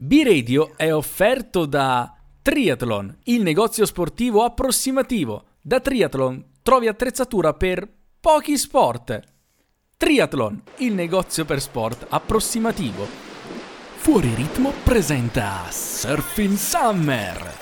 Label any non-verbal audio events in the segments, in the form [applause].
B-Radio è offerto da Triathlon, il negozio sportivo approssimativo. Da Triathlon trovi attrezzatura per pochi sport. Triathlon, il negozio per sport approssimativo. Fuori ritmo presenta Surfing Summer.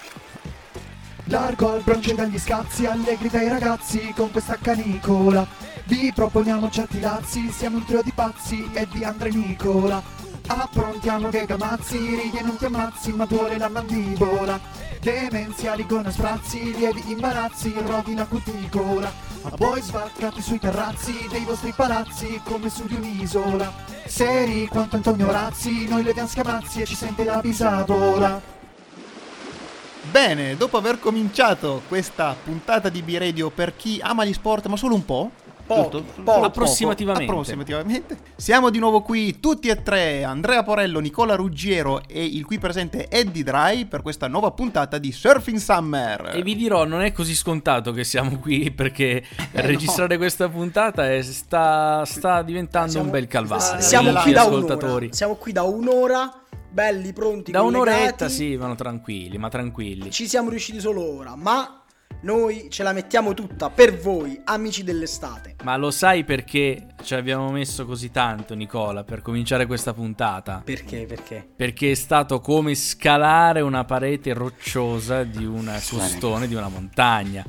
Largo al bronce dagli scazzi, allegri dai ragazzi con questa canicola. Vi proponiamo certi lazzi, siamo un trio di pazzi e di Andre Nicola. Approntiamo che gamazzi, e non ti ammazzi, ma duole la mandibola. Demenziali con sprazzi, lievi imbarazzi, rodi la cuticola. Ma poi svaccati sui terrazzi dei vostri palazzi come su di un'isola. Seri quanto Antonio Razzi, noi le diamo scamazzi e ci sente la bisadola. Bene, dopo aver cominciato questa puntata di B-Radio per chi ama gli sport, ma solo un po', Poco, giusto? poco. Approssimativamente. Approssimativamente. Siamo di nuovo qui tutti e tre, Andrea Porello, Nicola Ruggiero e il qui presente Eddie Dry per questa nuova puntata di Surfing Summer. E vi dirò, non è così scontato che siamo qui perché registrare questa puntata è- sta, sta diventando Siamo- un bel calvario. Siamo per qui da ascoltatori. un'ora. Siamo qui da un'ora, belli, pronti, Da un'oretta sì, vanno tranquilli, ma tranquilli. Ci siamo riusciti solo ora, ma noi ce la mettiamo tutta per voi, amici dell'estate. Ma lo sai perché ci abbiamo messo così tanto, Nicola, per cominciare questa puntata? Perché? Perché? Perché è stato come scalare una parete rocciosa di un costone di una montagna.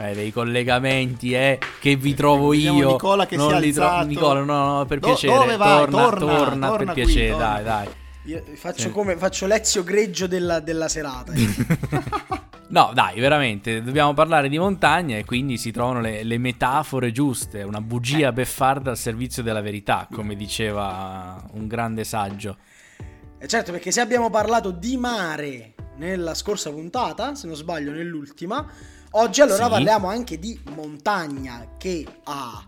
Eh, dei collegamenti, eh, che vi trovo io. Nicola che non si è li trovo- alzato. Nicola, no, no, per Do- piacere. dove vai? Torna, Torna, torna, torna per qui, piacere, torna. dai, dai. Io faccio Sì. come faccio Lezio Greggio della, della serata. [laughs] No, dai, veramente, dobbiamo parlare di montagna e quindi si trovano le, le metafore giuste, una bugia beffarda al servizio della verità, come diceva un grande saggio. E certo, perché se abbiamo parlato di mare nella scorsa puntata, se non sbaglio nell'ultima, oggi allora Sì. parliamo anche di montagna che ha...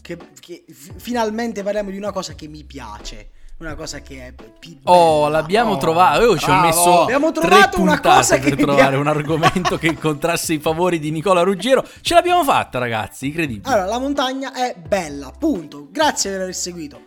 Che, che fi- finalmente parliamo di una cosa che mi piace, una cosa che è più Oh, l'abbiamo Oh, trovato. Io ci ho messo Abbiamo trovato una cosa per che trovare un argomento che incontrasse i favori di Nicola Ruggiero. Ce l'abbiamo fatta, ragazzi, incredibile. Allora, la montagna è bella, punto. Grazie per aver seguito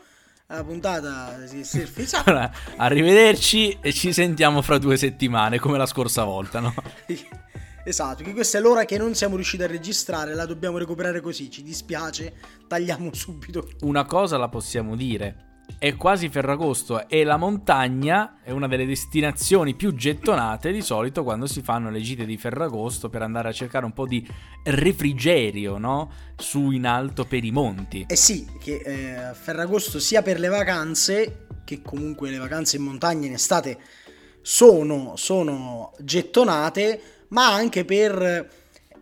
la puntata Surfing [laughs] Summer. Allora, arrivederci e ci sentiamo fra due settimane, come la scorsa volta, no? [laughs] Esatto, che questa è l'ora che non siamo riusciti a registrare, la dobbiamo recuperare così, ci dispiace, tagliamo [laughs] subito. Una cosa la possiamo dire. È quasi Ferragosto e la montagna è una delle destinazioni più gettonate di solito quando si fanno le gite di Ferragosto per andare a cercare un po' di refrigerio, no? Su in alto per i monti. Eh sì, che eh, Ferragosto sia per le vacanze, che comunque le vacanze in montagna in estate sono, sono gettonate, ma anche per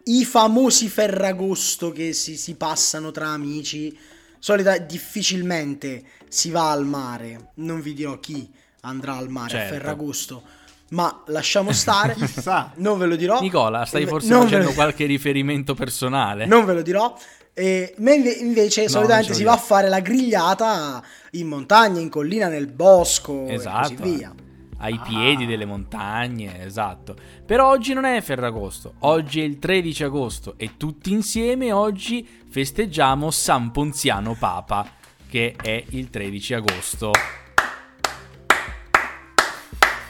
i famosi Ferragosto che si, si passano tra amici. Solita difficilmente si va al mare, non vi dirò chi andrà al mare a Certo. Ferragosto, ma lasciamo stare, [laughs] Chissà. non ve lo dirò. Nicola, stai forse non ve facendo lo- qualche riferimento personale? non ve lo dirò. E, ma inve- invece No, solitamente si va a fare la grigliata in montagna, in collina, nel bosco Esatto. e così via. Ai piedi delle montagne, esatto. Però oggi non è Ferragosto, oggi è il 13 agosto e tutti insieme oggi festeggiamo San Ponziano Papa, che è il 13 agosto.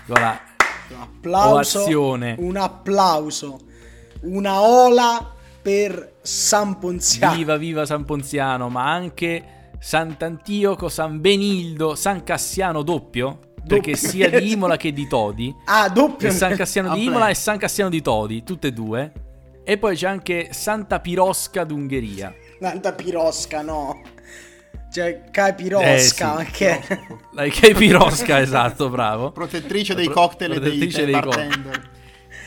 Voilà. Un applauso, Ovazione. un applauso, una ola per San Ponziano. Viva viva San Ponziano, ma anche Sant'Antioco, San Benildo, San Cassiano doppio? Perché Doppio. sia di [laughs] Imola che di Todi. Ah, doppio. San Cassiano di Vabbè. Imola e San Cassiano di Todi, tutte e due. E poi c'è anche Santa Pirosca d'Ungheria. Santa Pirosca, no. Cioè, Capirosca, Eh, sì. che... La che Pirosca, esatto, bravo. Protettrice dei cocktail e dei, dei dei bartender.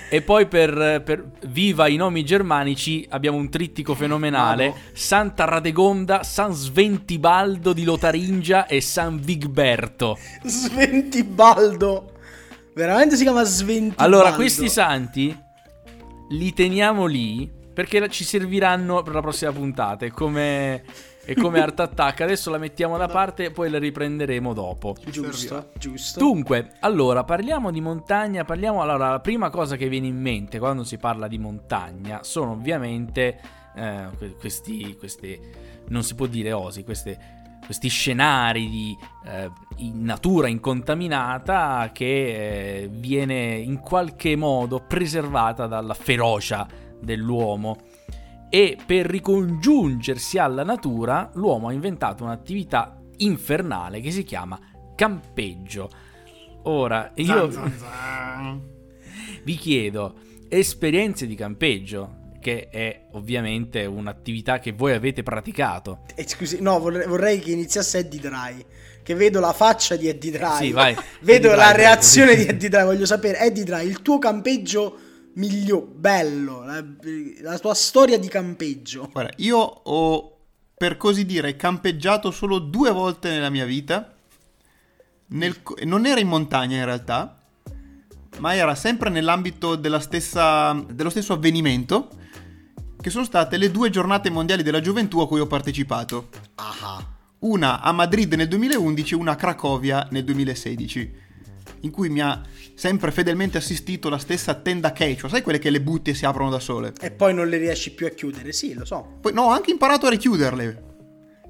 E poi per, per viva i nomi germanici abbiamo un trittico fenomenale: Bravo. Santa Radegonda, San Sventibaldo di Lotaringia e San Vigberto. Sventibaldo. Veramente si chiama Sventibaldo. Allora, questi santi li teniamo lì perché ci serviranno per la prossima puntata. È come, è come Art [laughs] Attack. Adesso la mettiamo da parte e poi la riprenderemo dopo. Giusto, giusto. Dunque, allora, parliamo di montagna, parliamo... Allora, la prima cosa che viene in mente quando si parla di montagna sono ovviamente eh, que- questi, queste... non si può dire osi, queste questi scenari di eh, in natura incontaminata che eh, viene in qualche modo preservata dalla ferocia dell'uomo. E per ricongiungersi alla natura, l'uomo ha inventato un'attività infernale che si chiama campeggio. Ora, io Zan, zan, zan. vi chiedo, esperienze di campeggio, che è ovviamente un'attività che voi avete praticato. Eh, scusi, no, vorrei, vorrei che iniziasse Eddie Dry. Che vedo la faccia di Eddie Dry. Sì, vai. [laughs] Vedo Eddie la Dry, reazione prego. di Eddie Dry. Voglio sapere, Eddie Dry, il tuo campeggio migliore, bello, la, la tua storia di campeggio. Guarda, io ho, per così dire, campeggiato solo due volte nella mia vita. Nel non era in montagna in realtà, ma era sempre nell'ambito della stessa, dello stesso avvenimento, che sono state le due giornate mondiali della gioventù a cui ho partecipato. Ah, Una a Madrid nel 2011 e una a Cracovia nel 2016, in cui mi ha sempre fedelmente assistito la stessa tenda Quechua, sai quelle che le butti e si aprono da sole? e poi non le riesci più a chiudere, sì, lo so. Poi, no, ho anche imparato a richiuderle.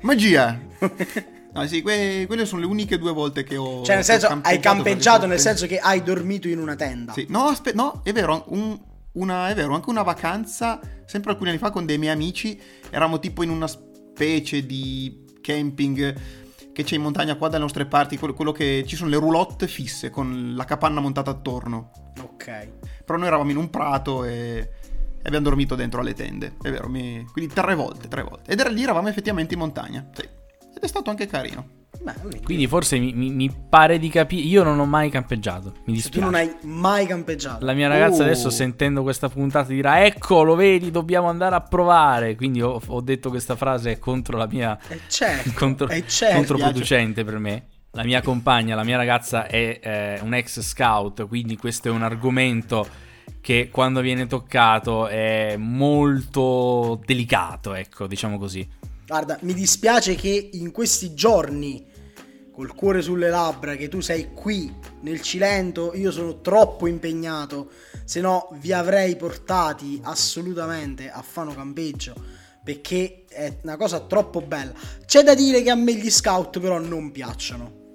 Magia. [laughs] No, sì, que- quelle sono le uniche due volte che ho. Cioè, nel senso, hai campeggiato nel senso che hai dormito in una tenda. Sì. No, aspe- no, è vero, un- una, è vero, anche una vacanza, sempre alcuni anni fa con dei miei amici, eravamo tipo in una specie di camping che c'è in montagna qua dalle nostre parti, quello, quello che ci sono le roulotte fisse con la capanna montata attorno. Ok. Però noi eravamo in un prato e, e abbiamo dormito dentro alle tende, è vero, mi- quindi tre volte, tre volte. Ed era lì, eravamo effettivamente in montagna, sì. Ed è stato anche carino. Beh, quindi, forse mi, mi- mi pare di capire. Io non ho mai campeggiato. Mi se tu dispiace. non hai mai campeggiato. La mia ragazza Oh. adesso sentendo questa puntata dirà ecco lo vedi dobbiamo andare a provare quindi ho, ho detto questa frase contro la mia Eh, certo, [laughs] contro- eh, certo. controproducente per me la mia compagna la mia ragazza è eh, un ex scout quindi questo è un argomento che quando viene toccato è molto delicato ecco diciamo così Guarda, mi dispiace che in questi giorni, col cuore sulle labbra, che tu sei qui nel Cilento, io sono troppo impegnato, se no vi avrei portati assolutamente a Fano Campeggio, perché è una cosa troppo bella. C'è da dire che a me gli scout però non piacciono,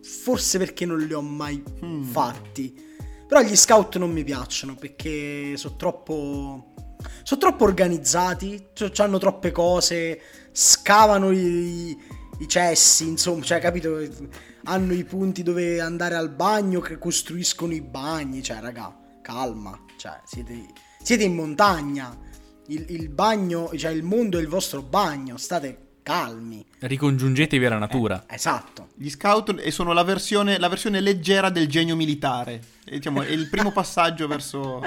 forse perché non li ho mai fatti. Però gli scout non mi piacciono perché sono troppo. Sono troppo organizzati, hanno troppe cose, scavano i, i cessi, insomma, cioè, capito? Hanno i punti dove andare al bagno, che costruiscono i bagni, cioè, raga, calma, cioè, siete, siete in montagna, il, il bagno, cioè, il mondo è il vostro bagno, state calmi. ricongiungetevi alla natura Esatto. Gli scout e sono la versione, la versione leggera del genio militare. E, diciamo, è il primo passaggio verso...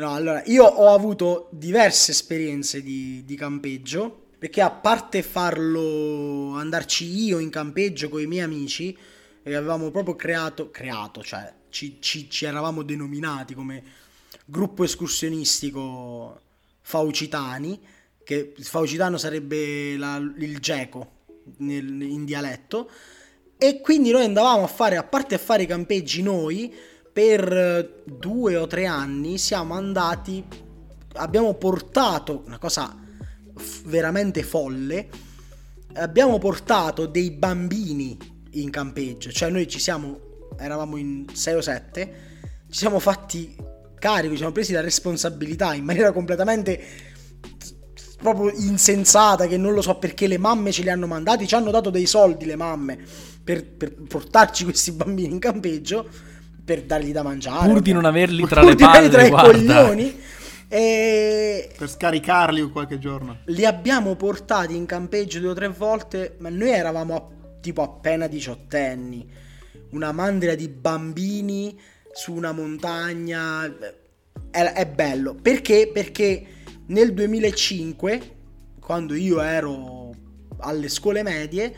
No, allora, io ho avuto diverse esperienze di, di campeggio, perché a parte farlo, andarci io in campeggio con i miei amici, e avevamo proprio creato, creato, cioè ci, ci- ci eravamo denominati come gruppo escursionistico Faucitani, che Faucitano sarebbe la- il geco in dialetto, e quindi noi andavamo a fare, a parte a fare i campeggi noi, per due o tre anni siamo andati, abbiamo portato una cosa veramente folle, abbiamo portato dei bambini in campeggio, cioè noi ci siamo, eravamo in 6 o 7, ci siamo fatti carico, ci siamo presi la responsabilità in maniera completamente proprio insensata che non lo so perché le mamme ce li hanno mandati, ci hanno dato dei soldi le mamme per, per portarci questi bambini in campeggio, per dargli da mangiare. Pur di non averli tra le di [laughs] non averli palle, tra i coglioni. E per scaricarli qualche giorno. li abbiamo portati in campeggio due o tre volte, ma noi eravamo a- tipo appena diciottenni. Una mandria di bambini su una montagna. È, è bello. Perché? Perché nel 2005, quando io ero alle scuole medie,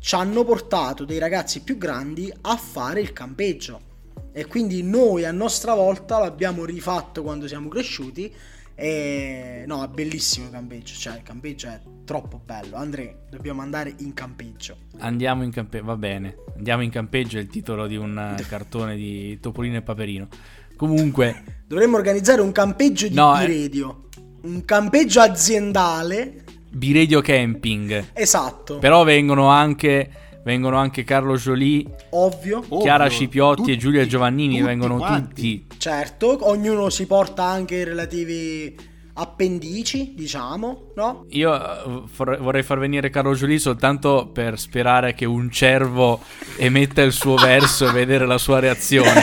ci hanno portato dei ragazzi più grandi a fare il campeggio. E quindi noi a nostra volta l'abbiamo rifatto quando siamo cresciuti. E no, è bellissimo il campeggio. Cioè, il campeggio è troppo bello. Andre, dobbiamo andare in campeggio. Andiamo in campeggio, va bene. Andiamo in campeggio è il titolo di un [laughs] cartone di Topolino e Paperino. Comunque, [laughs] Dovremmo organizzare un campeggio di No, eh. radio. Un campeggio aziendale. B-Radio Camping. Esatto, Però vengono anche, vengono anche Carlo Jolie, ovvio. Ovvio, Chiara Cipiotti tutti, e Giulia Giovannini, tutti vengono quanti. tutti. Certo, ognuno si porta anche i relativi appendici, diciamo, no? Io eh, vor- vorrei far venire Carlo Jolie soltanto per sperare che un cervo emetta il suo verso e vedere la sua reazione.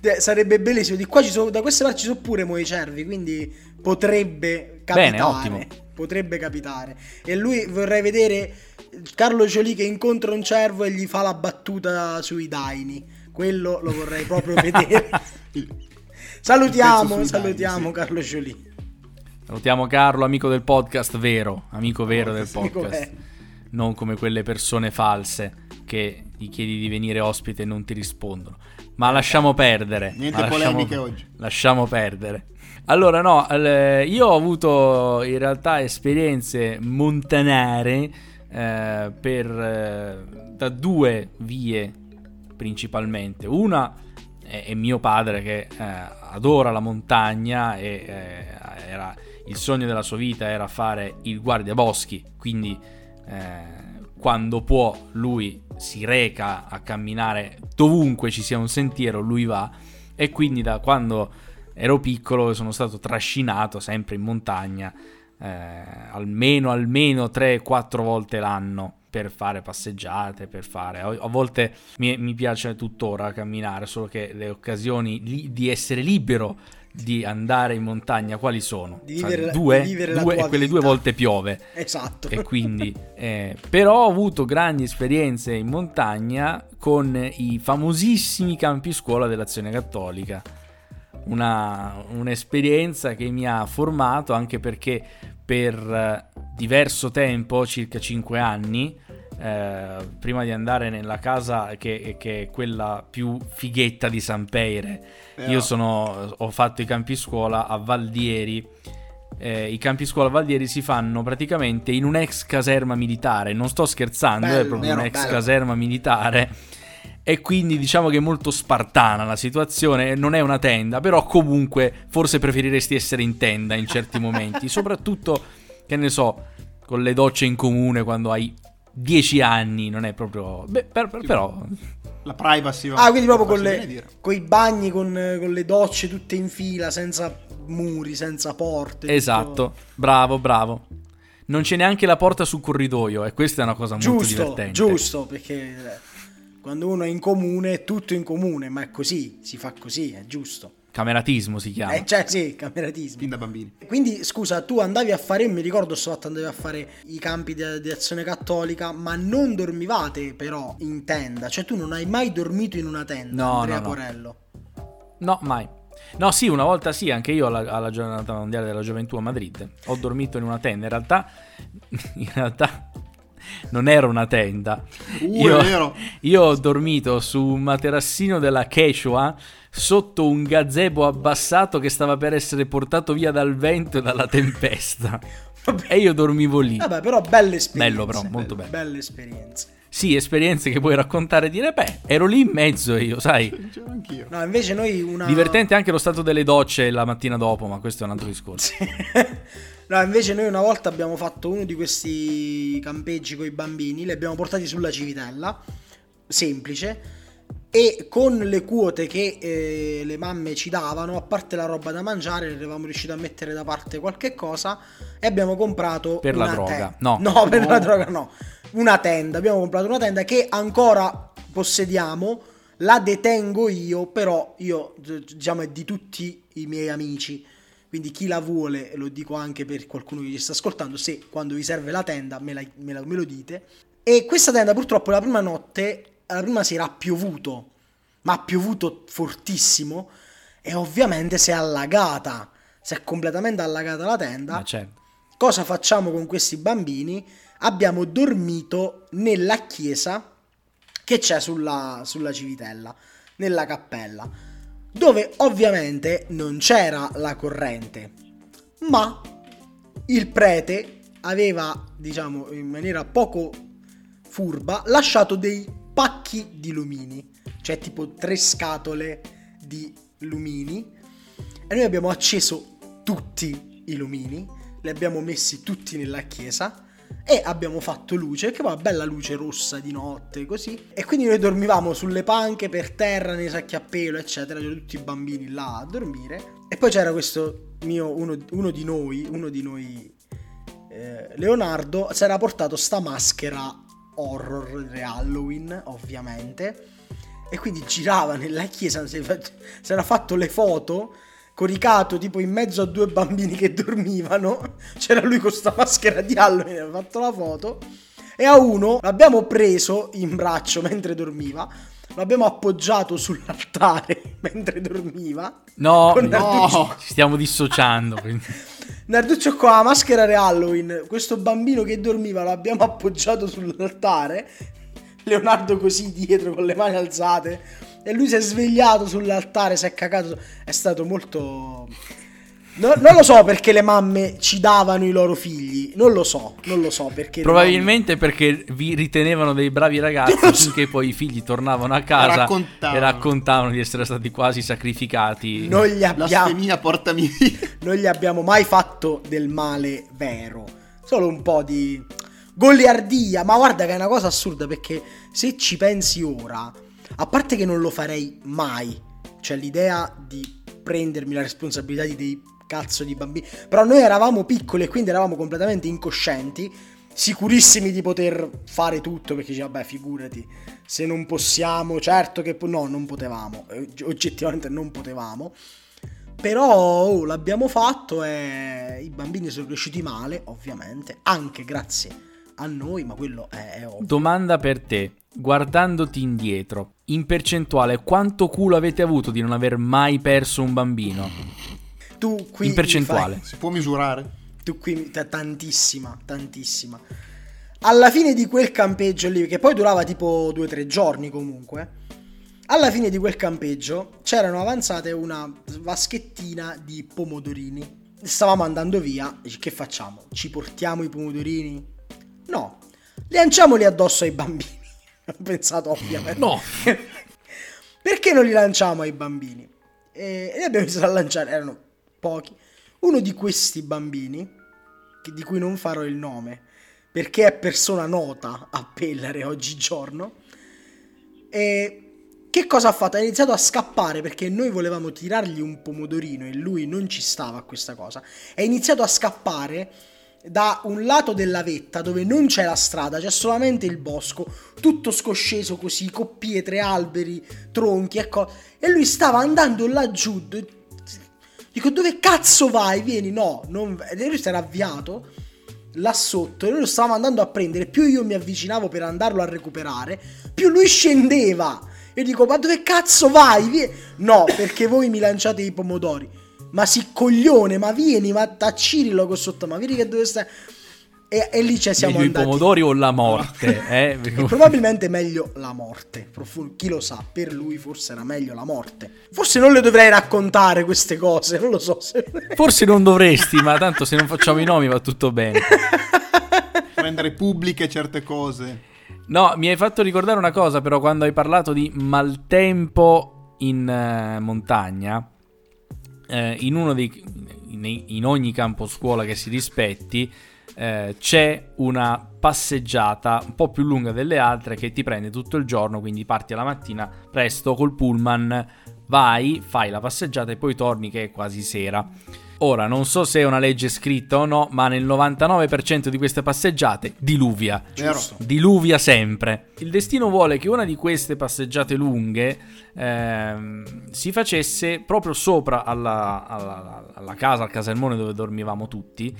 [laughs] Sarebbe bellissimo. Di qua ci sono, da queste parti ci sono pure moi cervi, quindi potrebbe capitare. Bene, ottimo. Potrebbe capitare. E lui vorrei vedere Carlo Jolie che incontra un cervo e gli fa la battuta sui daini. Quello lo vorrei proprio [laughs] vedere. Salutiamo, salutiamo daini, sì. Carlo Jolie. Salutiamo Carlo, amico del podcast vero, amico vero del podcast. Non come quelle persone false che gli chiedi di venire ospite e non ti rispondono. Ma lasciamo perdere. Niente ma lasciamo- polemiche oggi. Lasciamo perdere. Allora, no, io ho avuto in realtà esperienze montanare eh, per, eh, da due vie principalmente. Una è, è mio padre che eh, adora la montagna e era, il sogno della sua vita era fare il guardiaboschi, quindi quando può lui si reca a camminare dovunque ci sia un sentiero, lui va e quindi da quando ero piccolo sono stato trascinato sempre in montagna eh, almeno almeno 3-4 volte l'anno per fare passeggiate, per fare a, volte mi, mi piace tuttora camminare, solo che le occasioni li- di essere libero di andare in montagna quali sono? Di Sai, vivere la- due, di vivere due tua e quelle vita. due volte piove Esatto. e quindi [laughs] eh, però ho avuto grandi esperienze in montagna con i famosissimi campi scuola dell'azione cattolica una, un'esperienza che mi ha formato anche perché per eh, diverso tempo circa 5 anni eh, prima di andare nella casa che, che è quella più fighetta di San Peire Però- io sono, ho fatto i campi scuola a Valdieri eh, i campi scuola a Valdieri si fanno praticamente in un'ex caserma militare. Non sto scherzando, è Bello, proprio vero, un'ex bello. caserma militare. E quindi diciamo che è molto spartana la situazione. Non è una tenda, però comunque forse preferiresti essere in tenda in certi momenti. [laughs] Soprattutto, che ne so, con le docce in comune quando hai 10 anni. Non è proprio. Beh, per- per- però. La privacy. Ah, quindi proprio con, le, con i bagni, con, con le docce tutte in fila, senza muri, senza porte. tutto- Esatto, bravo, bravo. Non c'è neanche la porta sul corridoio, e questa è una cosa molto Giusto, divertente. giusto, perché eh, quando uno è in comune è tutto in comune, ma è così, si fa così, è giusto. Cameratismo si chiama. Eh, cioè, sì, cameratismo. Fin da bambini. Quindi, scusa, tu andavi a fare, io mi ricordo, fatto, andavi a fare i campi di, di azione cattolica, ma non dormivate però in tenda, cioè tu non hai mai dormito in una tenda, No, Andrea no, no. Porello. No, mai. No, sì, una volta sì, anche io alla, alla giornata mondiale della gioventù a Madrid ho dormito in una tenda. In realtà, [laughs] in realtà non era una tenda. Uh, io, [laughs] io ho dormito su un materassino della Quechua sotto un gazebo abbassato che stava per essere portato via dal vento e dalla tempesta. E io dormivo lì. Vabbè, però belle esperienze. Bello però, molto bello. Belle esperienze. Sì, esperienze che puoi raccontare e dire, beh, ero lì in mezzo io, sai. C'ero anch'io. No, invece noi una... Divertente anche lo stato delle docce la mattina dopo, ma questo è un altro discorso. [laughs] no, invece noi una volta abbiamo fatto uno di questi campeggi con i bambini, li abbiamo portati sulla Civitella, semplice, e con le quote che eh, le mamme ci davano, a parte la roba da mangiare, eravamo riusciti a mettere da parte qualche cosa e abbiamo comprato... Per la droga, te- no. No, per No. la droga no. Una tenda, abbiamo comprato una tenda che ancora possediamo, la detengo io, però io diciamo è di tutti i miei amici. Quindi chi la vuole, e lo dico anche per qualcuno che ci sta ascoltando, se quando vi serve la tenda me, la- me la- me lo dite. E questa tenda purtroppo la prima notte, la prima sera ha piovuto, ma ha piovuto fortissimo e ovviamente si è allagata. Si è completamente allagata la tenda. Ma certo. Cosa facciamo con questi bambini? Abbiamo dormito nella chiesa che c'è sulla, sulla Civitella, nella cappella, dove ovviamente non c'era la corrente, ma il prete aveva, diciamo, in maniera poco furba, lasciato dei pacchi di lumini, cioè tipo tre scatole di lumini, e noi abbiamo acceso tutti i lumini, li abbiamo messi tutti nella chiesa e abbiamo fatto luce, che va bella luce rossa di notte, così. E quindi noi dormivamo sulle panche, per terra, nei sacchi a pelo, eccetera, c'erano tutti i bambini là a dormire. E poi c'era questo mio, uno, uno di noi, uno di noi, eh, Leonardo, si era portato sta maschera horror di Halloween, ovviamente. E quindi girava nella chiesa, si era fatto le foto coricato tipo in mezzo a due bambini che dormivano. [laughs] C'era lui con sta maschera di Halloween, ha fatto la foto. E a uno l'abbiamo preso in braccio mentre dormiva. L'abbiamo appoggiato sull'altare [laughs] mentre dormiva. No, no, ci stiamo dissociando. [laughs] Narduccio con la maschera di Halloween. Questo bambino che dormiva l'abbiamo appoggiato sull'altare. Leonardo così dietro con le mani alzate e lui si è svegliato sull'altare, si è cagato. È stato molto. No, non lo so perché le mamme ci davano i loro figli, non lo so, non lo so perché. Probabilmente mamme... perché vi ritenevano dei bravi ragazzi [laughs] so. finché poi i figli tornavano a casa raccontavano. e raccontavano di essere stati quasi sacrificati. Non gli abbiamo... portami. Non gli abbiamo mai fatto del male vero, solo un po' di goliardia, ma guarda che è una cosa assurda perché se ci pensi ora a parte che non lo farei mai, cioè l'idea di prendermi la responsabilità di dei cazzo di bambini, però noi eravamo piccoli e quindi eravamo completamente incoscienti, sicurissimi di poter fare tutto perché dice vabbè figurati, se non possiamo, certo che no, non potevamo, oggettivamente non potevamo. Però oh, l'abbiamo fatto e i bambini sono cresciuti male, ovviamente, anche grazie a noi, ma quello è, è ovvio. Domanda per te guardandoti indietro, in percentuale, quanto culo avete avuto di non aver mai perso un bambino? Tu qui in percentuale. Fai... Si può misurare? Tu qui t- tantissima, tantissima. Alla fine di quel campeggio lì, che poi durava tipo due o tre giorni comunque, alla fine di quel campeggio c'erano avanzate una vaschettina di pomodorini. Stavamo andando via, che facciamo? Ci portiamo i pomodorini? No, lanciamoli addosso ai bambini. Ho [laughs] pensato ovviamente. No. [laughs] Perché non li lanciamo ai bambini? E li abbiamo iniziato a lanciare, erano pochi. Uno di questi bambini, di cui non farò il nome, perché è persona nota a Pellare oggigiorno, e che cosa ha fatto? Ha iniziato a scappare perché noi volevamo tirargli un pomodorino e lui non ci stava a questa cosa. È iniziato a scappare da un lato della vetta dove non c'è la strada, c'è solamente il bosco, tutto scosceso così, con pietre, alberi, tronchi, ecco. E lui stava andando laggiù. Dico, dove cazzo vai? Vieni, no, non... E lui si era avviato là sotto e noi lo stavamo andando a prendere. Più io mi avvicinavo per andarlo a recuperare, più lui scendeva. E dico, ma dove cazzo vai? Vieni. No, perché voi mi lanciate i pomodori ma si coglione, ma vieni, ma a Cirillo sotto, ma vedi che dove stai... E, e, lì ci siamo meglio andati. i pomodori o la morte? eh? [laughs] probabilmente meglio la morte. Chi lo sa, per lui forse era meglio la morte. Forse non le dovrei raccontare queste cose, non lo so. Se... Forse non dovresti, ma tanto se non facciamo i nomi va tutto bene. [laughs] Rendere pubbliche certe cose. No, mi hai fatto ricordare una cosa però quando hai parlato di maltempo in uh, montagna eh, in, dei, in, in, ogni campo scuola che si rispetti eh, c'è una passeggiata un po' più lunga delle altre che ti prende tutto il giorno, quindi parti alla mattina presto col pullman, vai, fai la passeggiata e poi torni che è quasi sera. Ora, non so se è una legge scritta o no, ma nel 99% di queste passeggiate diluvia. Giusto. Diluvia sempre. Il destino vuole che una di queste passeggiate lunghe ehm, si facesse proprio sopra alla, alla, alla, casa, al caselmone dove dormivamo tutti.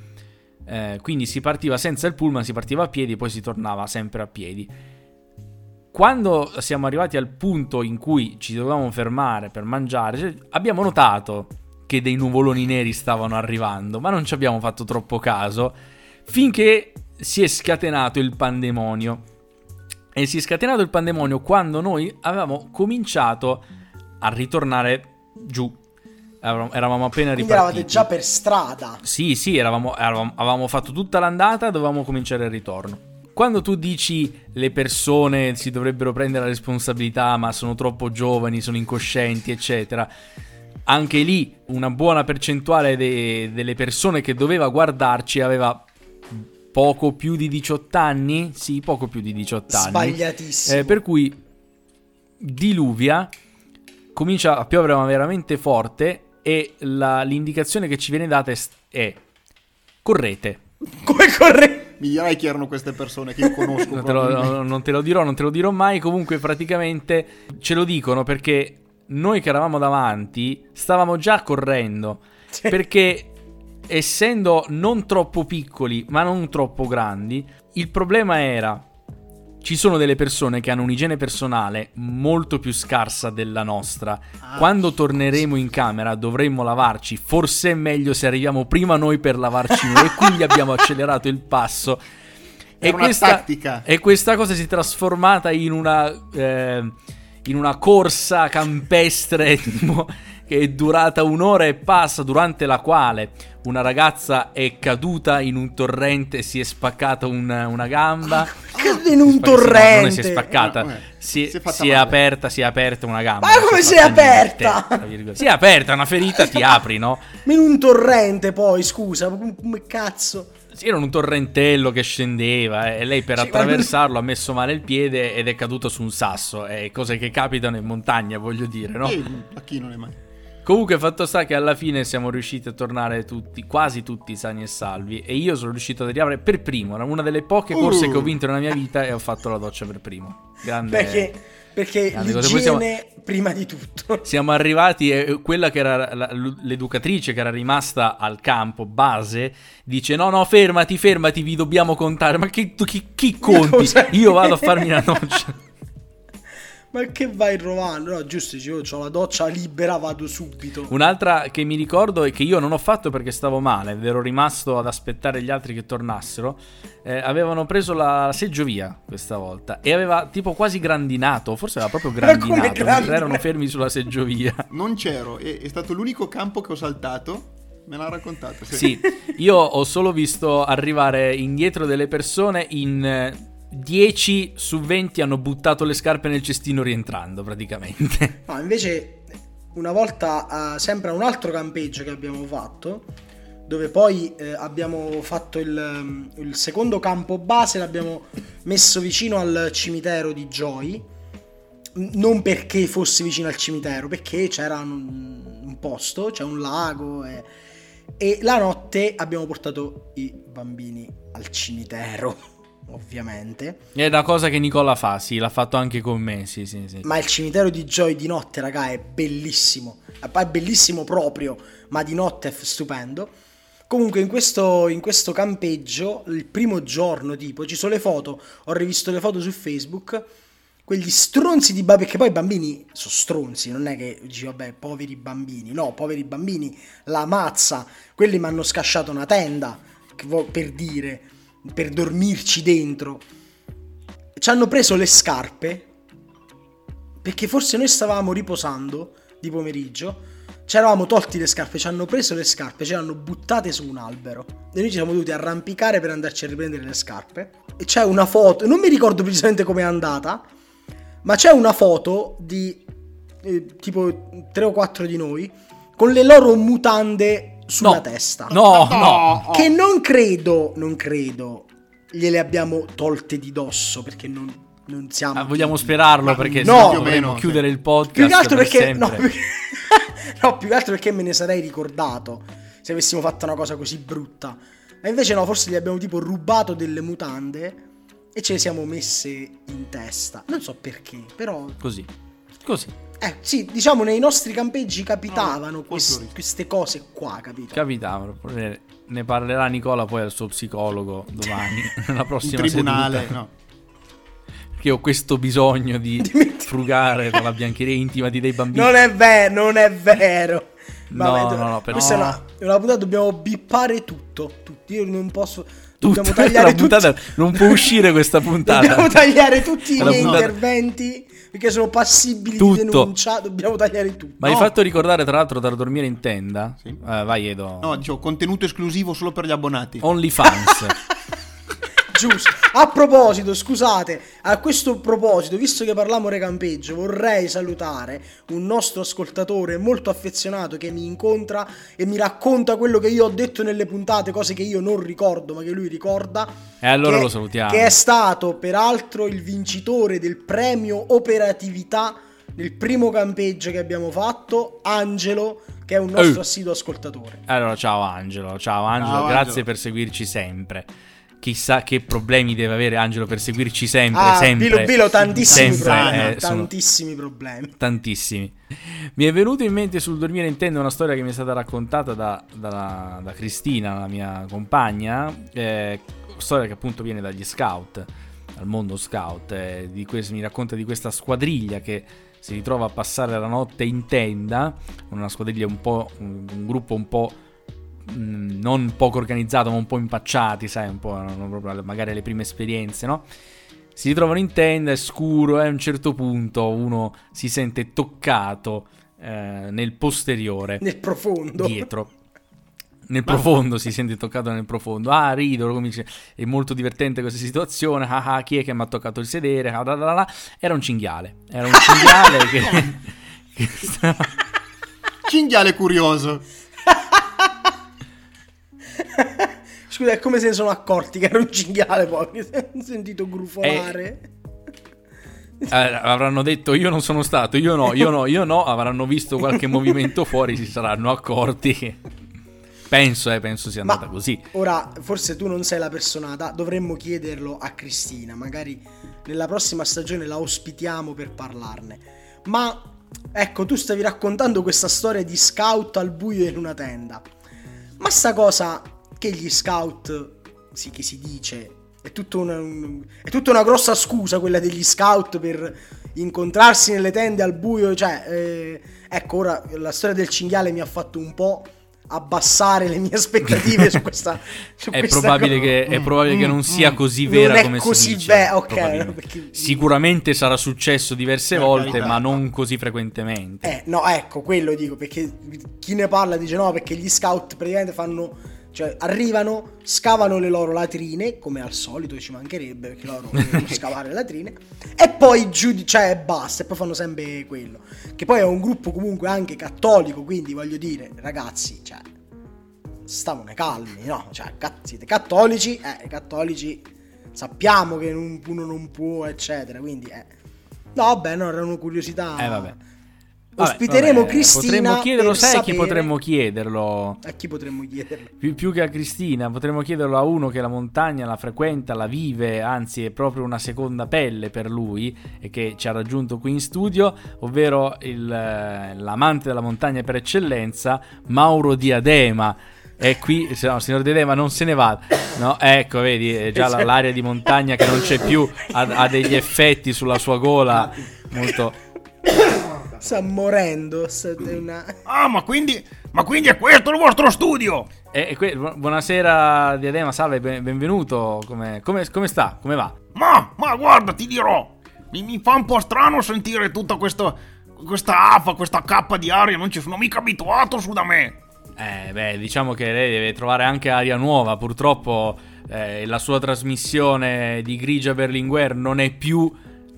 Eh, quindi si partiva senza il pullman, si partiva a piedi e poi si tornava sempre a piedi. Quando siamo arrivati al punto in cui ci dovevamo fermare per mangiare, abbiamo notato che dei nuvoloni neri stavano arrivando, ma non ci abbiamo fatto troppo caso finché si è scatenato il pandemonio. E si è scatenato il pandemonio quando noi avevamo cominciato a ritornare giù. Eravamo appena Quindi ripartiti. eravate già per strada. Sì, sì, eravamo, eravamo, avevamo fatto tutta l'andata, dovevamo cominciare il ritorno. Quando tu dici le persone si dovrebbero prendere la responsabilità, ma sono troppo giovani, sono incoscienti, eccetera Anche lì una buona percentuale de- delle persone che doveva guardarci aveva poco più di 18 anni. Sì, poco più di 18 anni. Sbagliatissimo. Eh, per cui diluvia, comincia a piovere ma veramente forte e la- l'indicazione che ci viene data è, è correte. [laughs] Come corre? Mi dirai chi erano queste persone che io conosco. [laughs] Non te, lo, non te lo dirò, non te lo dirò mai. Comunque, praticamente ce lo dicono perché noi che eravamo davanti stavamo già correndo. Sì. Perché essendo non troppo piccoli, ma non troppo grandi, il problema era. Ci sono delle persone che hanno un'igiene personale molto più scarsa della nostra. Ah. Quando torneremo in camera dovremmo lavarci. Forse è meglio se arriviamo prima noi per lavarci noi. e quindi abbiamo accelerato il passo. Era una tattica. E questa cosa si è trasformata in una, eh, in una corsa campestre [laughs] tipo, che è durata un'ora e passa, durante la quale una ragazza è caduta in un torrente e si è spaccata un- una gamba. Che in un Spacca- no, torrente. Non si è spaccata, Eh, eh, si, si è si è aperta, si è aperta una gamba. Ma come si è niente, aperta? virgolette. Si è aperta, una ferita ti apri, no? Ma in un torrente poi, scusa, come cazzo? Era un torrentello che scendeva eh, e lei per Sì, ma- attraversarlo ha messo male il piede ed è caduto su un sasso. È cose che capitano in montagna, voglio dire, no? E a chi non è mai? Comunque, fatto sta che alla fine siamo riusciti a tornare tutti, quasi tutti sani e salvi. E io sono riuscito ad arrivare per primo. Era una delle poche corse Uh. che ho vinto nella mia vita e ho fatto la doccia per primo. Grande. Perché, perché. Poi siamo- l'igiene prima di tutto. Siamo arrivati e quella che era la- l'educatrice che era rimasta al campo base dice no no fermati fermati vi dobbiamo contare ma chi, chi, chi conti io vado a farmi la doccia [laughs] Ma che vai rovando? No, giusto, dicevo, ho la doccia libera, vado subito. un'altra che mi ricordo e che io non ho fatto perché stavo male ed ero rimasto ad aspettare gli altri che tornassero eh, avevano preso la seggiovia questa volta e aveva tipo quasi grandinato forse aveva proprio Ma come grandinato mentre grandinato? erano fermi sulla seggiovia Non c'ero, è, è stato l'unico campo che ho saltato. Me l'ha raccontato. Sì, io ho solo visto arrivare indietro delle persone in eh, 10 su 20 hanno buttato le scarpe nel cestino rientrando praticamente. No, invece, una volta, eh, sempre a un altro campeggio che abbiamo fatto, dove poi eh, abbiamo fatto il, um, il secondo campo base, l'abbiamo messo vicino al cimitero di Joy. Non perché fosse vicino al cimitero, perché c'era un, un posto, c'è un lago e, e la notte abbiamo portato i bambini al cimitero, ovviamente. È una cosa che Nicola fa, sì, l'ha fatto anche con me, sì, sì, sì. Ma il cimitero di Joy di notte, raga, è bellissimo. È bellissimo proprio, ma di notte è stupendo. Comunque, in questo, in questo campeggio, il primo giorno, tipo, ci sono le foto. Ho rivisto le foto su Facebook. Quegli stronzi di bambini, perché poi i bambini sono stronzi, non è che dici, vabbè, poveri bambini. No, poveri bambini, la mazza. Quelli mi hanno scasciato una tenda, per dire, per dormirci dentro. Ci hanno preso le scarpe, perché forse noi stavamo riposando di pomeriggio, ci eravamo tolti le scarpe, ci hanno preso le scarpe, ce le hanno buttate su un albero e noi ci siamo dovuti arrampicare per andarci a riprendere le scarpe. E c'è una foto, non mi ricordo precisamente com'è andata, ma c'è una foto di eh, tipo 3 o 4 di noi con le loro mutande sulla No. testa. No, no. Che non credo, non credo gliele abbiamo tolte di dosso perché non, non siamo... Ah, vogliamo sperarlo Ma perché no, più dovremmo chiudere il podcast Più che altro per perché... No, perché- no, più che altro perché me ne sarei ricordato se avessimo fatto una cosa così brutta. Ma invece no, forse gli abbiamo tipo rubato delle mutande e ce le siamo messe in testa. Non so perché, però... Così, così, Eh, sì, diciamo nei nostri campeggi capitavano No, quest- queste cose qua, capito? capitavano. Ne- parlerà Nicola poi al suo psicologo domani, [laughs] nella In prossima tribunale, seduta. no. Che ho questo bisogno di [laughs] frugare con la biancheria intima di dei bambini. Non è vero, non è vero. No, Vabbè, no, no, per- Questa no. è una, puntata, dobbiamo bippare tutto. Tutti. Io non posso. Tutta Dobbiamo [laughs] tagliare la tutti. puntata non può uscire questa puntata. Dobbiamo tagliare tutti i miei puntata- interventi perché sono passibili Tutto. di denuncia. Dobbiamo tagliare tutto. Ma hai No. fatto ricordare tra l'altro da dormire in tenda? Sì. Eh, vai Edo. No, dicevo, contenuto esclusivo solo per gli abbonati. OnlyFans. [laughs] Giusto. A proposito, scusate, a questo proposito, visto che parliamo recampeggio, vorrei salutare un nostro ascoltatore molto affezionato che mi incontra e mi racconta quello che io ho detto nelle puntate, cose che io non ricordo, ma che lui ricorda. E allora che- lo salutiamo. Che è stato peraltro il vincitore del premio operatività nel primo campeggio che abbiamo fatto, Angelo, che è un nostro Eh. assiduo ascoltatore. Allora, ciao Angelo, ciao Angelo, Ciao, grazie Angelo. per seguirci sempre. Chissà che problemi deve avere Angelo per seguirci sempre, Ah, sempre. Bilo Bilo, tantissimi sempre, problemi, eh, tantissimi problemi. tantissimi. Mi è venuto in mente sul dormire intendo una storia che mi è stata raccontata da, da- da Cristina, la mia compagna, eh, storia che appunto viene dagli scout, dal mondo scout, eh, di questo- mi racconta di questa squadriglia che si ritrova a passare la notte in tenda, una squadriglia un po', un, un gruppo un po' mh, non poco organizzato, ma un po' impacciati, sai, un po' proprio magari le prime esperienze, no? Si ritrovano in tenda, è scuro e a un certo punto uno si sente toccato eh, nel posteriore, Nel profondo. dietro. Nel profondo si sente toccato nel profondo. Ah, ridono, comincia. È molto divertente questa situazione. Ah, ah, chi è che mi ha toccato il sedere? Ah, da, da, da. Era un cinghiale. Era un cinghiale [laughs] che, che stava- Cinghiale curioso. [laughs] Scusa, è come se ne sono accorti che era un cinghiale poi. Mi sono sentito grufolare. Eh, avranno detto io non sono stato, io no, io no, io no, avranno visto qualche [laughs] movimento fuori, si saranno accorti. Penso, eh, penso sia andata Ma così. ora, forse tu non sei la personata, dovremmo chiederlo a Cristina, magari nella prossima stagione la ospitiamo per parlarne. Ma ecco, tu stavi raccontando questa storia di scout al buio in una tenda. Ma sta cosa che gli scout, sì che si dice, è tutta una, un- è tutta una grossa scusa quella degli scout per incontrarsi nelle tende al buio, cioè, eh, ecco, ora la storia del cinghiale mi ha fatto un po' abbassare le mie aspettative su questa [laughs] su È questa probabile, che, è probabile che non sia così Non vera è come così si dice. ve- ok, probabilmente. perché- Sicuramente sarà successo diverse Per volte, carità. ma non così frequentemente. Eh, no, ecco, quello dico, perché chi ne parla dice no, perché gli scout praticamente fanno, cioè arrivano, scavano le loro latrine, come al solito ci mancherebbe, perché loro devono [laughs] scavare le latrine, e poi giù, di- cioè basta, e poi fanno sempre quello. Che poi è un gruppo comunque anche cattolico, quindi voglio dire, ragazzi, cioè, stavano calmi, no? Cioè, siete cattolici, eh, cattolici sappiamo che non- uno non può, eccetera, quindi, eh. No, vabbè, no, era una curiosità. Eh, vabbè. Vabbè, Ospiteremo vabbè, Cristina. Potremmo chiederlo, sai a chi sapere- potremmo chiederlo? A chi potremmo chiederlo? Più, più che a Cristina, potremmo chiederlo a uno che la montagna la frequenta, la vive, anzi è proprio una seconda pelle per lui e che ci ha raggiunto qui in studio, ovvero il, eh, l'amante della montagna per eccellenza, Mauro Diadema. È qui, se no, signor Diadema non se ne va. No, ecco, vedi, è già la- l'area di montagna che non c'è più, ha, ha degli effetti sulla sua gola molto... Sta morendo. sta- è una- Ah, ma quindi, ma quindi è questo il vostro studio? E, e que- bu- buonasera Diadema, salve, ben- benvenuto, come, come- come sta? Come va? Ma, ma guarda, ti dirò, mi, mi fa un po' strano sentire tutta questa, questa afa, questa cappa di aria, non ci sono mica abituato su da me. Eh, beh, diciamo che lei deve trovare anche aria nuova. Purtroppo eh, la sua trasmissione di Grigia Berlinguer non è più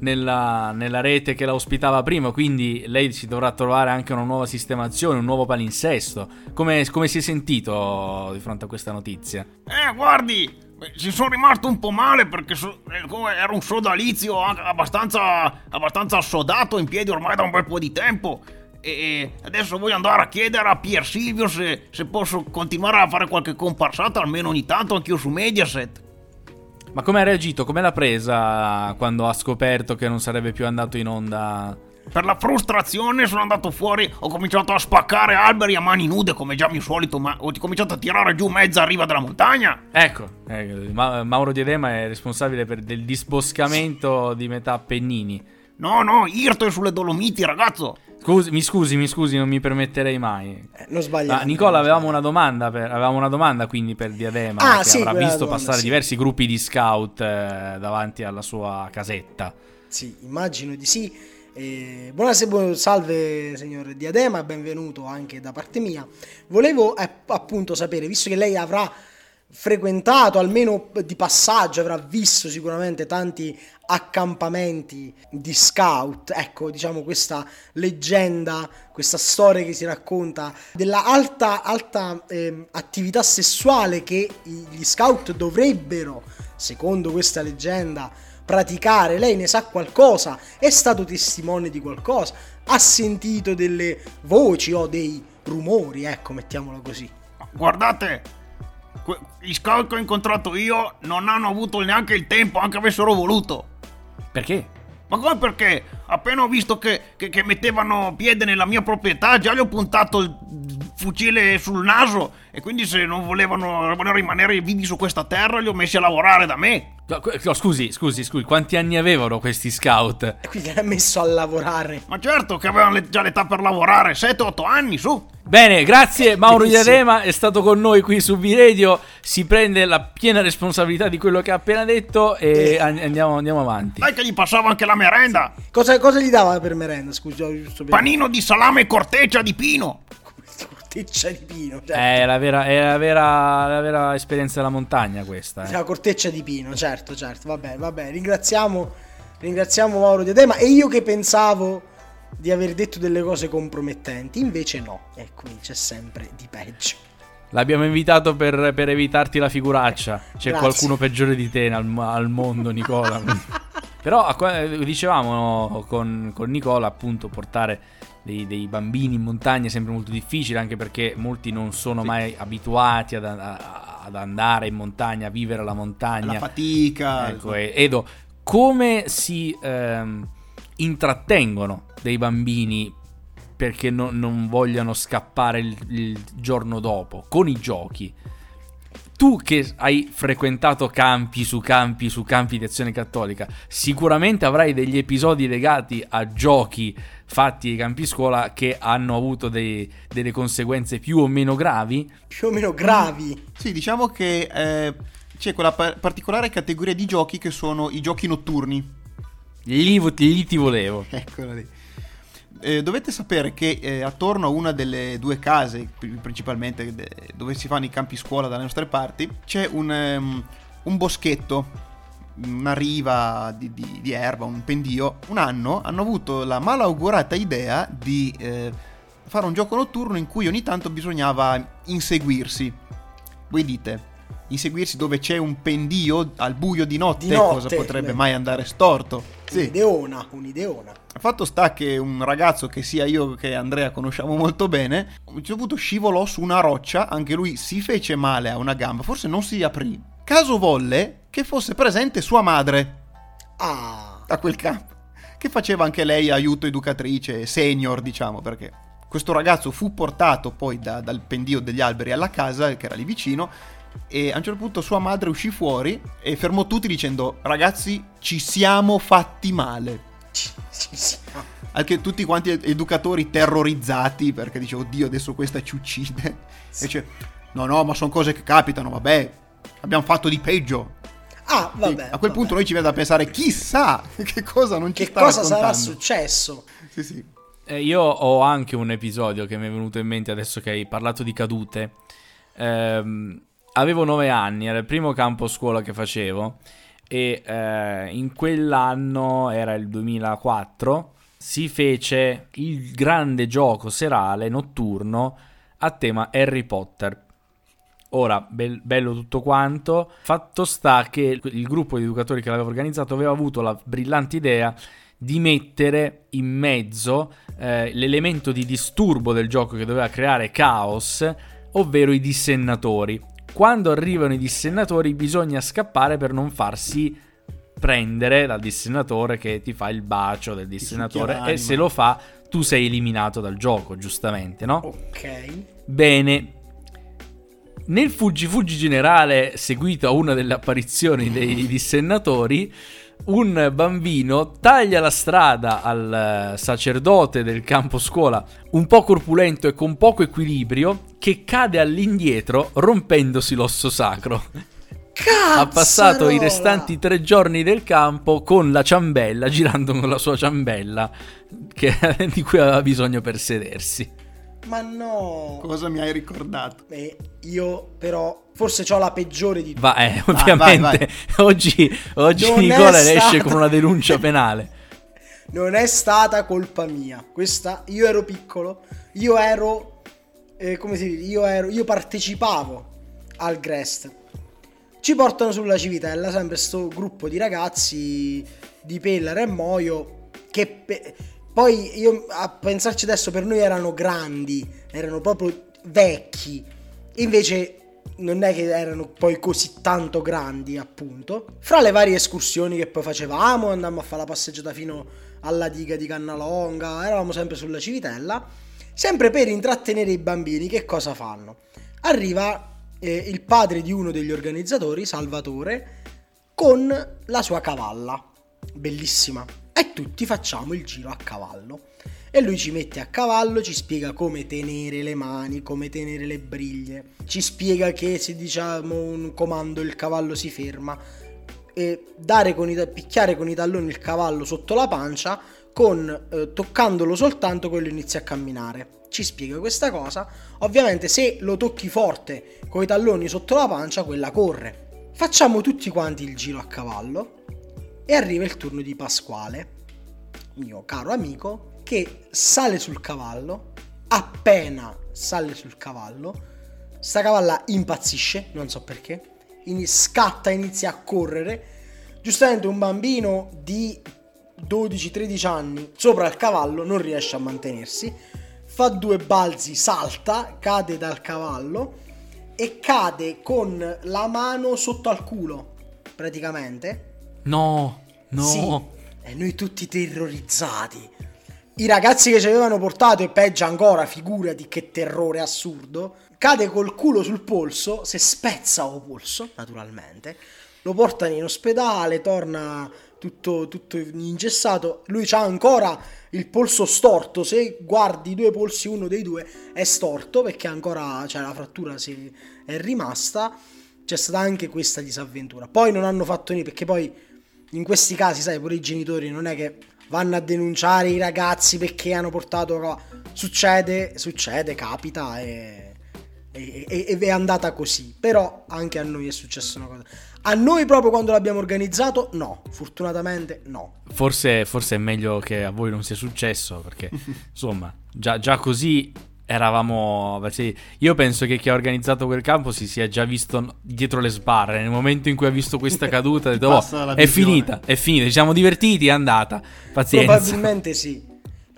nella, nella rete che la ospitava prima, quindi lei si dovrà trovare anche una nuova sistemazione, un nuovo palinsesto. Come, come si è sentito di fronte a questa notizia? Eh, guardi, ci sono rimasto un po' male perché so- era un sodalizio abbastanza, abbastanza assodato in piedi ormai da un bel po' di tempo. E adesso voglio andare a chiedere a Pier Silvio se, se posso continuare a fare qualche comparsata almeno ogni tanto anch'io su Mediaset. Ma come ha reagito? Come l'ha presa quando ha scoperto che non sarebbe più andato in onda? Per la frustrazione sono andato fuori, ho cominciato a spaccare alberi a mani nude come già mio solito, ma ho cominciato a tirare giù mezza riva della montagna. Ecco, eh, Ma- Mauro Diadema è responsabile per del disboscamento di metà Appennini. No, no, Irto sulle Dolomiti, ragazzo. Scusi, mi scusi, mi scusi, non mi permetterei mai. Eh, non sbagliamo. Ah, Nicola, avevamo una domanda, per, avevamo una domanda quindi per Diadema, Ah, che sì, avrà visto domanda, passare sì. diversi gruppi di scout eh, davanti alla sua casetta. Sì, immagino di sì. Eh, buonasera, bu- salve signor Diadema, benvenuto anche da parte mia. Volevo eh, appunto sapere, visto che lei avrà frequentato, almeno di passaggio, avrà visto sicuramente tanti accampamenti di scout. Ecco, diciamo questa leggenda, questa storia che si racconta della alta, alta eh, attività sessuale che gli scout dovrebbero, secondo questa leggenda, praticare. Lei ne sa qualcosa, è stato testimone di qualcosa, ha sentito delle voci o dei rumori, ecco, mettiamolo così. Guardate, gli scout che ho incontrato io non hanno avuto neanche il tempo, anche avessero voluto. Perché? Ma come perché? Appena ho visto che, che- che mettevano piede nella mia proprietà, già gli ho puntato il fucile sul naso. E quindi se non volevano, volevano rimanere vivi su questa terra, li ho messi a lavorare da me. No, scusi, scusi, scusi, quanti anni avevano questi scout? E quindi l'ha messo a lavorare. Ma certo che avevano le- già l'età per lavorare, 7-8 anni, su. Bene, grazie Mauro. Diadema, è stato con noi qui su V-Radio, si prende la piena responsabilità di quello che ha appena detto e an- andiamo, andiamo avanti. Dai che gli passavo anche la merenda. Cosa, cosa gli dava per merenda? Scusa. Panino di salame e corteccia di pino. Corteccia di pino. Cioè, È la vera, è la vera, la vera esperienza della montagna questa. eh. La corteccia di pino, certo, certo. Vabbè, vabbè. Ringraziamo, ringraziamo Mauro Diadema. E io che pensavo di aver detto delle cose compromettenti, invece no. E qui c'è sempre di peggio. L'abbiamo invitato per, per evitarti la figuraccia. C'è Grazie. qualcuno peggiore di te al, al mondo, Nicola. [laughs] Però qua- dicevamo con, con Nicola appunto portare dei, dei bambini in montagna è sempre molto difficile anche perché molti non sono mai abituati ad, a- ad andare in montagna, a vivere la montagna. La fatica. Ecco, e- Edo, come si ehm, intrattengono dei bambini perché no- non vogliano scappare il, il giorno dopo con i giochi? Tu che hai frequentato campi su campi su campi di azione cattolica, sicuramente avrai degli episodi legati a giochi fatti ai campi scuola che hanno avuto dei- delle conseguenze più o meno gravi. Più o meno gravi. Sì, diciamo che eh, c'è quella pa- particolare categoria di giochi che sono i giochi notturni. Lì, vo- lì ti volevo. [laughs] Eccola lì. Eh, dovete sapere che eh, attorno a una delle due case, pri- principalmente dove si fanno i campi scuola dalle nostre parti, c'è un, ehm, un boschetto, una riva di, di- di erba, un pendio. Un anno hanno avuto la malaugurata idea di eh, fare un gioco notturno in cui ogni tanto bisognava inseguirsi. Voi dite, inseguirsi dove c'è un pendio al buio di notte, Di notte, cosa potrebbe beh. mai andare storto? Sì. Un'ideona, un'ideona. Fatto sta che un ragazzo che sia io che Andrea conosciamo molto bene, a un certo punto scivolò su una roccia, anche lui si fece male a una gamba, forse non si aprì. Caso volle che fosse presente sua madre Ah, a quel campo, che faceva anche lei aiuto educatrice, senior diciamo, perché questo ragazzo fu portato poi da- dal pendio degli alberi alla casa, che era lì vicino, e a un certo punto sua madre uscì fuori e fermò tutti dicendo ragazzi ci siamo fatti male. [laughs] Anche tutti quanti ed- educatori terrorizzati perché dice oddio adesso questa ci uccide. E dice no no ma sono cose che capitano, vabbè, abbiamo fatto di peggio. Ah, Sì, vabbè. a quel punto vabbè. noi ci viene da pensare chissà [laughs] che cosa non ci Che sta cosa sarà successo? Sì, sì. Eh, io ho anche un episodio che mi è venuto in mente adesso che hai parlato di cadute. Ehm, avevo nove anni, era il primo campo scuola che facevo e eh, in quell'anno, era il 2004, si fece il grande gioco serale notturno a tema Harry Potter. Ora, bel- bello tutto quanto, fatto sta che il gruppo di educatori che l'aveva organizzato aveva avuto la brillante idea di mettere in mezzo eh, l'elemento di disturbo del gioco che doveva creare caos, ovvero i dissennatori. Quando arrivano i dissennatori bisogna scappare per non farsi prendere dal dissennatore che ti fa il bacio del dissennatore e se lo fa tu sei eliminato dal gioco, giustamente, no? Ok. Bene. Nel fuggi fuggi generale, seguito a una delle apparizioni dei dissennatori, un bambino taglia la strada al eh, sacerdote del campo scuola, un po' corpulento e con poco equilibrio, che cade all'indietro rompendosi l'osso sacro. Cazzo! ha passato i restanti tre giorni del campo con la ciambella, girando con la sua ciambella che- di cui aveva bisogno per sedersi. Ma no. Cosa mi hai ricordato? Eh, io però forse ho la peggiore di tutte. Va, eh, Vai, ovviamente. vai, [laughs] Oggi, oggi Non è Nicola esce stata- con una denuncia [laughs] penale. Non è stata colpa mia. Questa io ero piccolo, io ero eh, come si dice, io ero io partecipavo al Grest. Ci portano sulla Civitella sempre sto gruppo di ragazzi di Pellara e Moio che pe- poi io a pensarci adesso per noi erano grandi, erano proprio vecchi. Invece non è che erano poi così tanto grandi, appunto. Fra le varie escursioni che poi facevamo, andammo a fare la passeggiata fino alla diga di Cannalonga, eravamo sempre sulla Civitella. Sempre per intrattenere i bambini, che cosa fanno? Arriva eh, il padre di uno degli organizzatori, Salvatore, con la sua cavalla, bellissima. E tutti facciamo il giro a cavallo. E lui ci mette a cavallo, ci spiega come tenere le mani, come tenere le briglie, ci spiega che se diciamo un comando il cavallo si ferma, e con i, picchiare con i talloni il cavallo sotto la pancia, con eh, toccandolo soltanto quello inizia a camminare. Ci spiega questa cosa. Ovviamente se lo tocchi forte con i talloni sotto la pancia, quella corre. Facciamo tutti quanti il giro a cavallo e arriva il turno di Pasquale, mio caro amico, che sale sul cavallo. Appena sale sul cavallo, sta cavalla impazzisce, non so perché. ini- scatta, inizia a correre. Giustamente un bambino di 12-13 anni sopra il cavallo non riesce a mantenersi. Fa due balzi, salta, cade dal cavallo e cade con la mano sotto al culo, praticamente. No, no. Sì, e noi tutti terrorizzati. I ragazzi che ci avevano portato, e peggio ancora, figurati che terrore assurdo, cade col culo sul polso, se spezza o polso, naturalmente, lo portano in ospedale, torna tutto, tutto ingessato, lui ha ancora il polso storto, se guardi i due polsi uno dei due è storto perché ancora cioè, la frattura si è rimasta, c'è stata anche questa disavventura. Poi non hanno fatto niente perché poi in questi casi, sai, pure i genitori non è che vanno a denunciare i ragazzi perché hanno portato. Succede, succede, capita e, e- e- e è andata così. Però anche a noi è successa una cosa. A noi proprio quando l'abbiamo organizzato, no. Fortunatamente no. Forse, forse è meglio che a voi non sia successo, perché [laughs] insomma, già, già così eravamo. sì, Io penso che chi ha organizzato quel campo si sia già visto dietro le sbarre. Nel momento in cui ha visto questa caduta, ha detto: "Oh, è visione." finita, è finita. Ci siamo divertiti, è andata. Pazienza. Probabilmente sì.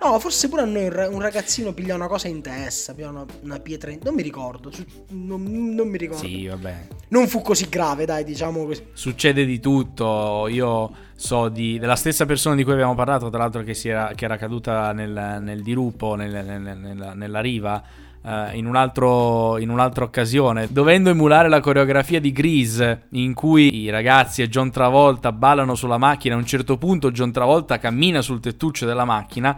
No, forse pure a noi un ra- un ragazzino piglia una cosa in testa, piglia una, una pietra in... Non mi ricordo, su- non, non mi ricordo. Sì, vabbè. Non fu così grave, dai, diciamo così. Succede di tutto. Io so di, della stessa persona di cui abbiamo parlato, tra l'altro, che, si era, che era caduta nel, nel dirupo, nel- nel- nella, nella riva. Eh, in, un altro, in un'altra occasione, dovendo emulare la coreografia di Grease, in cui i ragazzi e John Travolta ballano sulla macchina. A un certo punto, John Travolta cammina sul tettuccio della macchina.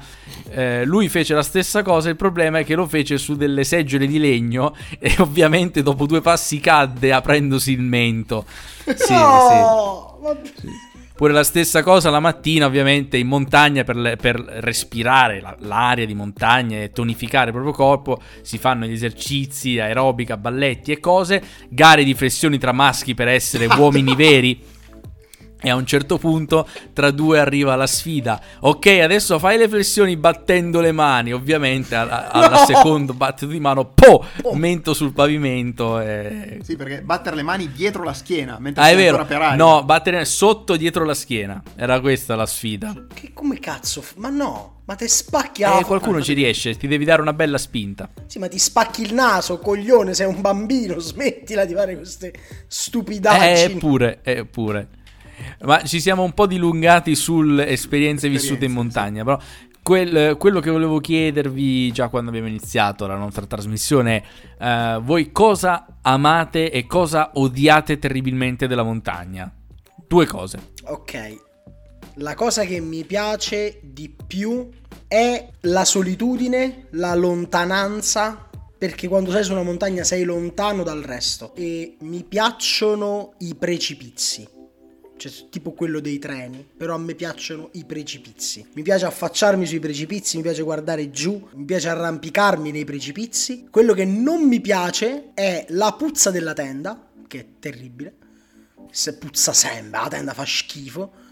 eh, lui fece la stessa cosa. Il problema è che lo fece su delle seggiole di legno, e [laughs] ovviamente dopo due passi cadde aprendosi il mento. Sì, sì. no! ma- Pure la stessa cosa la mattina, ovviamente, in montagna per, le- per respirare la- l'aria di montagna e tonificare il proprio corpo. Si fanno gli esercizi, aerobica, balletti e cose. Gare di flessioni tra maschi per essere uomini veri. E a un certo punto tra due arriva la sfida. Ok, adesso fai le flessioni battendo le mani. Ovviamente alla, alla No! secondo battito di mano, po! Mento sul pavimento. E... Sì, perché battere le mani dietro la schiena, mentre Ah, è vero. per aria. No, battere sotto dietro la schiena. Era questa la sfida. Che come cazzo? Ma no, ma te spacchi la Eh, qualcuno ci riesce, ti devi dare una bella spinta. Sì, ma ti spacchi il naso, coglione, sei un bambino, [laughs] smettila di fare queste stupidaggini. Eppure, eppure. Ma ci siamo un po' dilungati sulle esperienze vissute in montagna, però quel- quello che volevo chiedervi già quando abbiamo iniziato la nostra trasmissione è eh, voi cosa amate e cosa odiate terribilmente della montagna? Due cose. Ok. La cosa che mi piace di più è la solitudine, la lontananza, perché quando sei su una montagna sei lontano dal resto. E mi piacciono i precipizi. Cioè tipo quello dei treni, però a me piacciono i precipizi. Mi piace affacciarmi sui precipizi, mi piace guardare giù, mi piace arrampicarmi nei precipizi. Quello che non mi piace è la puzza della tenda, che è terribile. Se puzza sempre, la tenda fa schifo.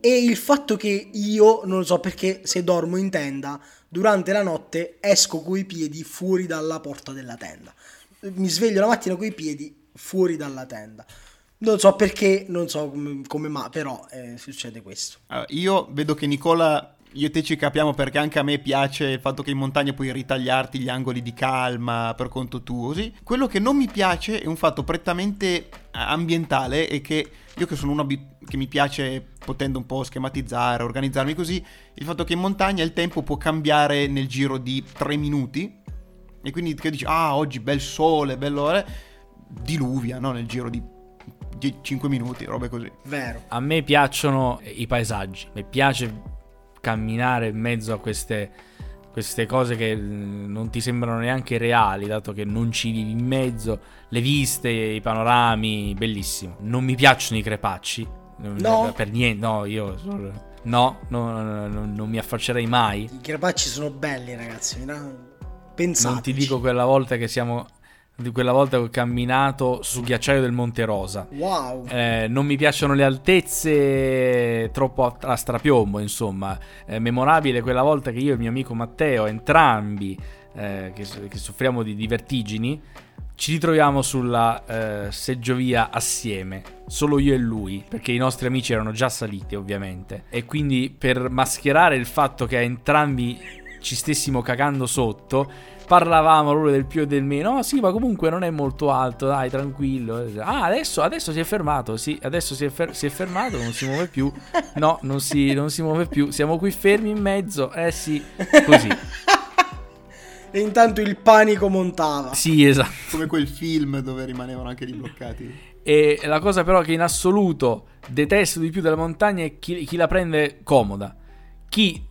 E il fatto che io, non lo so perché, se dormo in tenda, durante la notte esco coi piedi fuori dalla porta della tenda. Mi sveglio la mattina coi piedi fuori dalla tenda. Non so perché, non so come, come ma, però eh, succede questo. Allora, io vedo che Nicola, io e te ci capiamo perché anche a me piace il fatto che in montagna puoi ritagliarti gli angoli di calma per conto tuo, così. Quello che non mi piace è un fatto prettamente eh, ambientale e che io che sono uno che mi piace potendo un po' schematizzare, organizzarmi così, il fatto che in montagna il tempo può cambiare nel giro di 3 minuti e quindi che dici ah oggi bel sole, bello eh", diluvia, no? Nel giro di 5 minuti, robe così. Vero. A me piacciono i paesaggi, mi piace camminare in mezzo a queste, queste cose che mm, non ti sembrano neanche reali, dato che non ci vivi in mezzo, le viste, i panorami, bellissimo. Non mi piacciono i crepacci, No? per niente, no, io no, no, no, no, non mi affaccerei mai. I crepacci sono belli, ragazzi. no? Pensate. Non ti dico quella volta che siamo di quella volta che ho camminato sul ghiacciaio del Monte Rosa. Wow. Eh, non mi piacciono le altezze troppo a, a strapiombo, insomma. È memorabile quella volta che io e il mio amico Matteo, entrambi eh, che, che soffriamo di, di vertigini, ci ritroviamo sulla eh, seggiovia assieme, solo io e lui, perché i nostri amici erano già saliti ovviamente. E quindi per mascherare il fatto che a entrambi ci stessimo cagando sotto, parlavamo loro del più e del meno. No, sì, ma comunque non è molto alto, dai, tranquillo. Ah, adesso, adesso si è fermato, sì, adesso si è, fer- si è fermato, non si muove più. No, non si, non si muove più. Siamo qui fermi in mezzo, eh sì, così. E intanto il panico montava. Sì, esatto. Come quel film dove rimanevano anche lì bloccati. E la cosa però che in assoluto detesto di più della montagna è chi, chi la prende comoda. Chi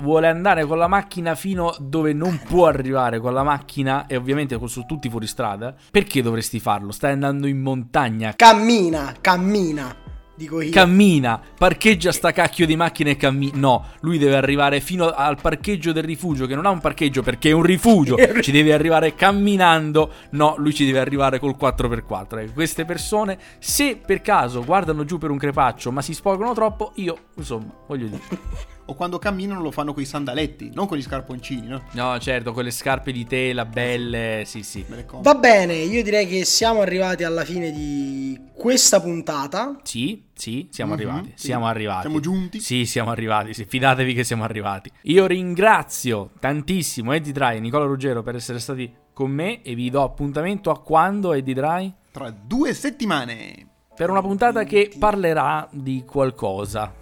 vuole andare con la macchina fino dove non può arrivare con la macchina e ovviamente sono tutti fuori strada. Perché dovresti farlo? Stai andando in montagna. Cammina, cammina. Dico io. Cammina, parcheggia sta cacchio di macchina e cammina. No, lui deve arrivare fino al parcheggio del rifugio, che non ha un parcheggio perché è un rifugio. [laughs] Ci deve arrivare camminando. No, lui ci deve arrivare col 4x4. E queste persone, se per caso guardano giù per un crepaccio ma si sporcano troppo, io, insomma, voglio dire. [laughs] O quando camminano lo fanno con i sandaletti, non con gli scarponcini, no? No, certo, con le scarpe di tela belle, sì, sì. Va bene, io direi che siamo arrivati alla fine di questa puntata. Sì, sì, siamo Mhm, arrivati. sì. Siamo arrivati. Siamo giunti. Sì, siamo arrivati. Sì, fidatevi che siamo arrivati. Io ringrazio tantissimo Eddie Dry e Nicola Ruggero per essere stati con me e vi do appuntamento a quando Eddie Dry? Tra due settimane. Per una puntata che parlerà di qualcosa.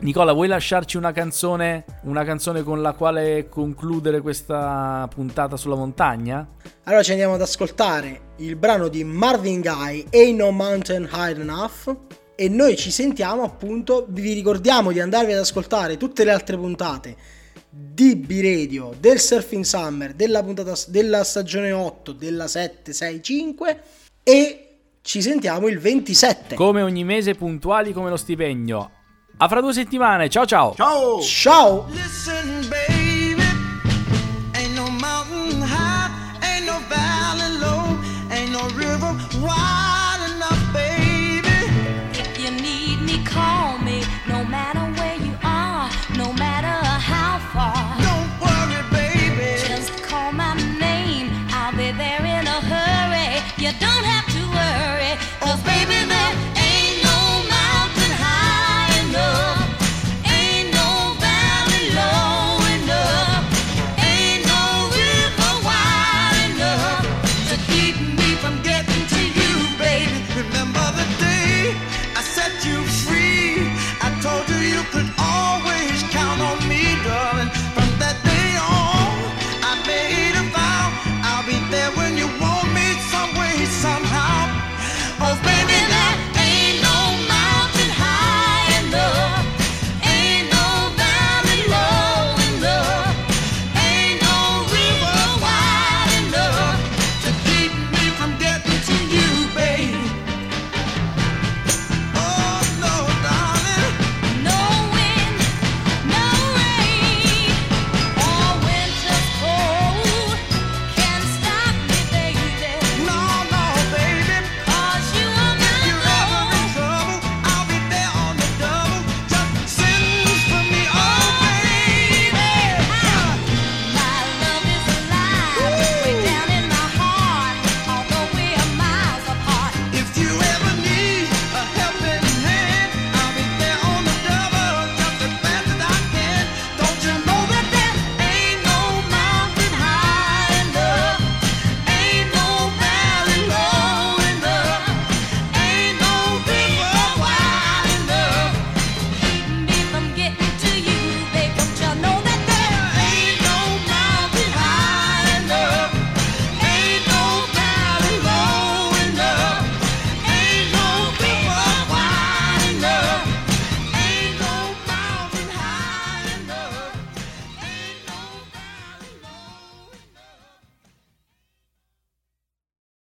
Nicola, vuoi lasciarci una canzone, una canzone con la quale concludere questa puntata sulla montagna? Allora ci andiamo ad ascoltare il brano di Marvin Gaye, Ain't No Mountain High Enough. E noi ci sentiamo appunto, vi ricordiamo di andarvi ad ascoltare tutte le altre puntate di B-Radio, del Surfing Summer, della, puntata, della stagione 8, della 7, 6, 5 e ci sentiamo il 27. Come ogni mese puntuali come lo stipendio. A fra due settimane, ciao ciao! Ciao! Ciao! Listen, baby.